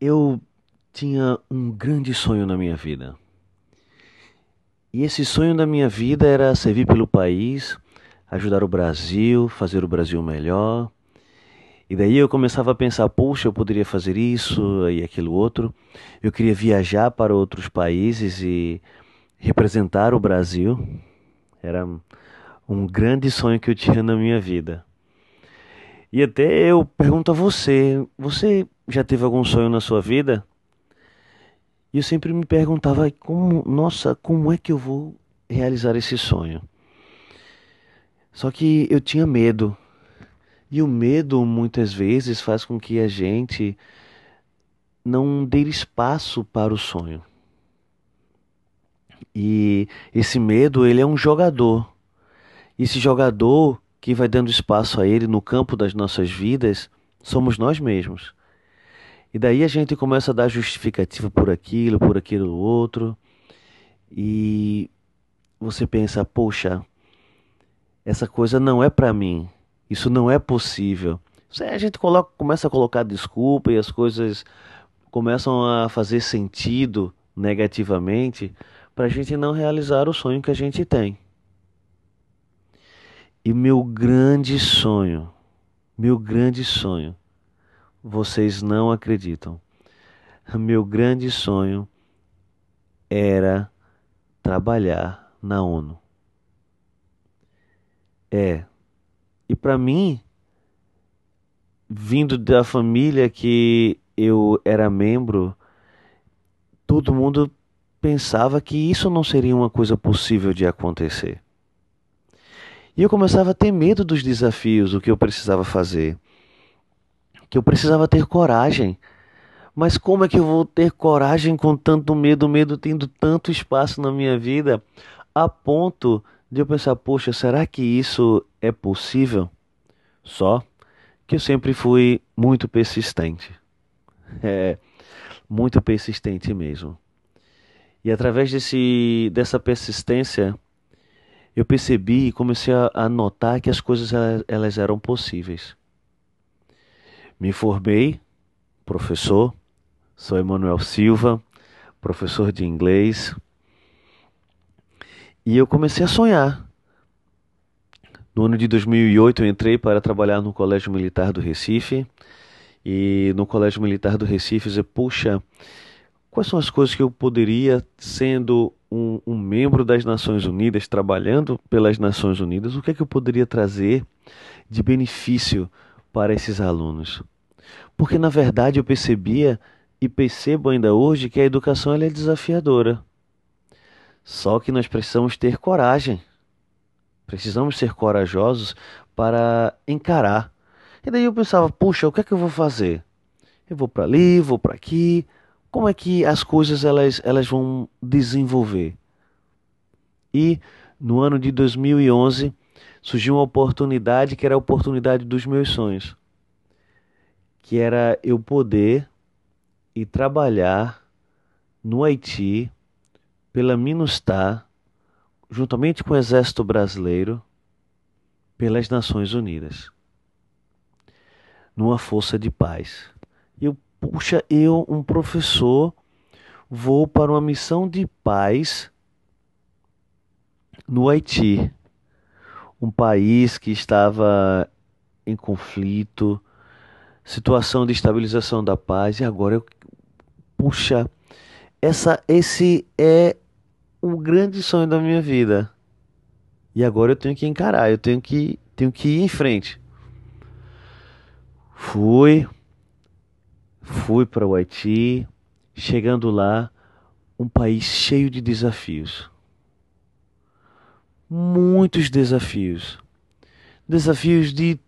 eu tinha um grande sonho na minha vida. E esse sonho da minha vida era servir pelo país, ajudar o Brasil, fazer o Brasil melhor. E daí eu começava a pensar, poxa, eu poderia fazer isso e aquilo outro. Eu queria viajar para outros países e representar o Brasil. Era um grande sonho que eu tinha na minha vida. E até eu pergunto a você: você já teve algum sonho na sua vida? E eu sempre me perguntava: como, nossa, como é que eu vou realizar esse sonho? Só que eu tinha medo. E o medo muitas vezes faz com que a gente não dê espaço para o sonho. E esse medo, ele é um jogador. Esse jogador que vai dando espaço a ele no campo das nossas vidas somos nós mesmos. E daí a gente começa a dar justificativa por aquilo, por aquilo outro. E você pensa, poxa, essa coisa não é para mim. Isso não é possível. A gente coloca, começa a colocar desculpa e as coisas começam a fazer sentido negativamente para a gente não realizar o sonho que a gente tem. E meu grande sonho, meu grande sonho, vocês não acreditam. Meu grande sonho era trabalhar na ONU. É. E para mim, vindo da família que eu era membro, todo mundo pensava que isso não seria uma coisa possível de acontecer. E eu começava a ter medo dos desafios, o que eu precisava fazer. Que eu precisava ter coragem. Mas como é que eu vou ter coragem com tanto medo, medo tendo tanto espaço na minha vida, a ponto de eu pensar, poxa, será que isso é possível? Só que eu sempre fui muito persistente. É, muito persistente mesmo. E através desse, dessa persistência, eu percebi e comecei a, notar que as coisas elas, elas eram possíveis. Me formei, professor, sou Emanuel Silva, professor de inglês, e eu comecei a sonhar. No ano de 2008 eu entrei para trabalhar no Colégio Militar do Recife, e no Colégio Militar do Recife eu disse, puxa, quais são as coisas que eu poderia, sendo um, um, membro das Nações Unidas, trabalhando pelas Nações Unidas, o que é que eu poderia trazer de benefício para esses alunos? Porque na verdade eu percebia e percebo ainda hoje que a educação é desafiadora. Só que nós precisamos ter coragem. Precisamos ser corajosos para encarar. E daí eu pensava, puxa, o que é que eu vou fazer? Eu vou para ali, vou para aqui, como é que as coisas elas, elas vão desenvolver. E no ano de 2011 surgiu uma oportunidade que era a oportunidade dos meus sonhos, que era eu poder ir trabalhar no Haiti pela Minustar, juntamente com o Exército Brasileiro, pelas Nações Unidas, numa força de paz. Eu puxa, eu, um professor, vou para uma missão de paz no Haiti, um país que estava em conflito, situação de estabilização da paz, e agora eu, puxa, essa, esse é o grande sonho da minha vida. E agora eu tenho que encarar, eu tenho que, tenho que ir em frente. Fui, Fui para o Haiti, chegando lá, um país cheio de desafios. Muitos desafios. Desafios de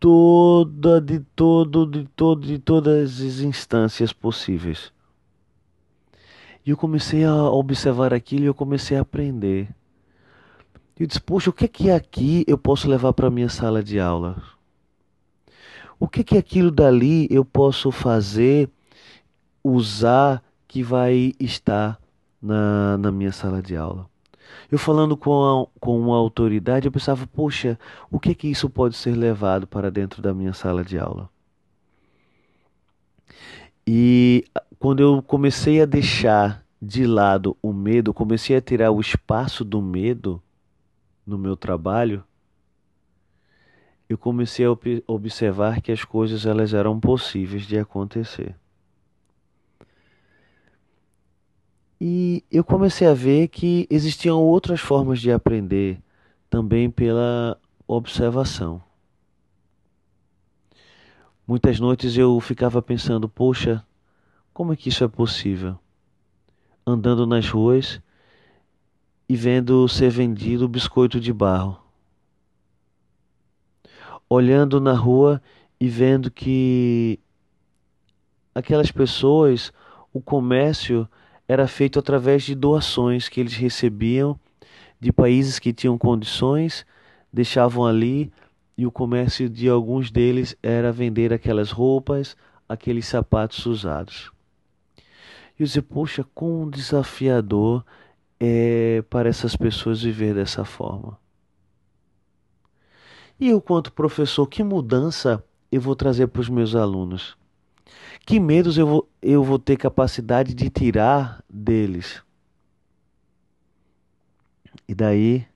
toda, de todo, de todo, de todas as instâncias possíveis. E eu comecei a observar aquilo e eu comecei a aprender. E eu disse, poxa, o que é que aqui eu posso levar para minha sala de aula? O que que aquilo dali eu posso fazer, usar, que vai estar na, na minha sala de aula? Eu falando com, a, com uma autoridade, eu pensava, poxa, o que que isso pode ser levado para dentro da minha sala de aula? E quando eu comecei a deixar de lado o medo, comecei a tirar o espaço do medo no meu trabalho, eu comecei a observar que as coisas elas eram possíveis de acontecer. E eu comecei a ver que existiam outras formas de aprender também pela observação. Muitas noites eu ficava pensando, poxa, como é que isso é possível? Andando nas ruas e vendo ser vendido biscoito de barro. Olhando na rua e vendo que aquelas pessoas, o comércio era feito através de doações que eles recebiam de países que tinham condições, deixavam ali e o comércio de alguns deles era vender aquelas roupas, aqueles sapatos usados. E eu disse, poxa, quão desafiador é para essas pessoas viver dessa forma. E eu, quanto professor, que mudança eu vou trazer para os meus alunos? Que medos eu vou, eu vou ter capacidade de tirar deles? E daí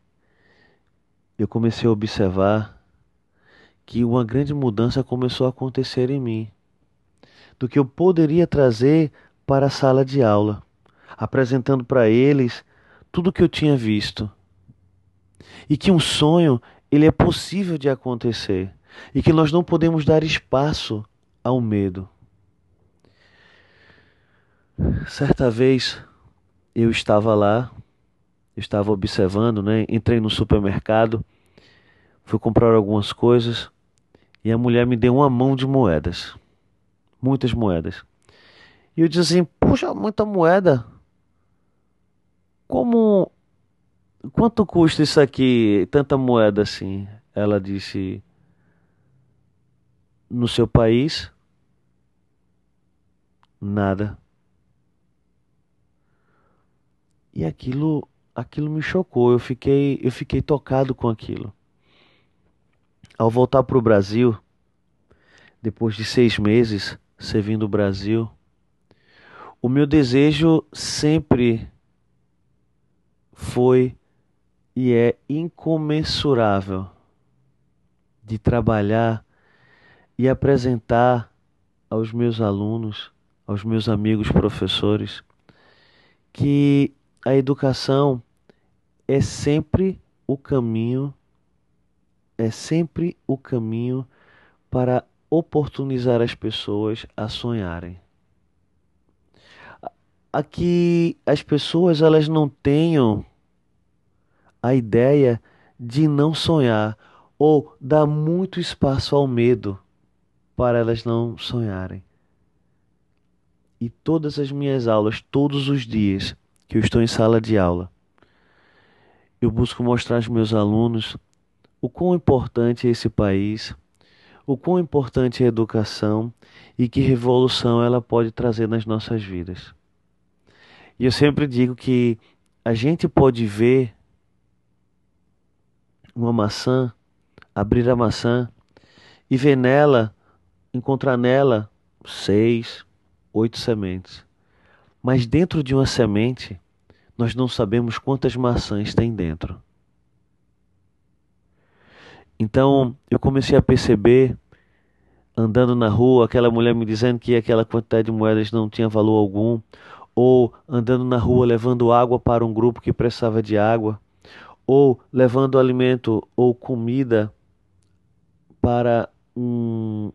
eu comecei a observar que uma grande mudança começou a acontecer em mim, do que eu poderia trazer para a sala de aula, apresentando para eles tudo o que eu tinha visto. E que um sonho, ele é possível de acontecer, e que nós não podemos dar espaço ao medo. Certa vez eu estava lá, estava observando, né? Entrei no supermercado, fui comprar algumas coisas e a mulher me deu uma mão de moedas, muitas moedas. E eu disse assim: Puxa, muita moeda. Como. Quanto custa isso aqui, tanta moeda assim? Ela disse: No seu país, nada. E aquilo, aquilo me chocou. Eu fiquei, eu fiquei tocado com aquilo. Ao voltar para o Brasil, depois de seis meses servindo o Brasil, o meu desejo sempre foi e é incomensurável de trabalhar e apresentar aos meus alunos, aos meus amigos professores, que a educação é sempre o caminho, é sempre o caminho para oportunizar as pessoas a sonharem. Aqui as pessoas elas não tenham a ideia de não sonhar ou dar muito espaço ao medo para elas não sonharem. E todas as minhas aulas, todos os dias, que eu estou em sala de aula. Eu busco mostrar aos meus alunos o quão importante é esse país, o quão importante é a educação e que revolução ela pode trazer nas nossas vidas. E eu sempre digo que a gente pode ver uma maçã, abrir a maçã e ver nela, encontrar nela seis, oito sementes. Mas dentro de uma semente, nós não sabemos quantas maçãs tem dentro. Então eu comecei a perceber, andando na rua, aquela mulher me dizendo que aquela quantidade de moedas não tinha valor algum, ou andando na rua levando água para um grupo que precisava de água, ou levando alimento ou comida para um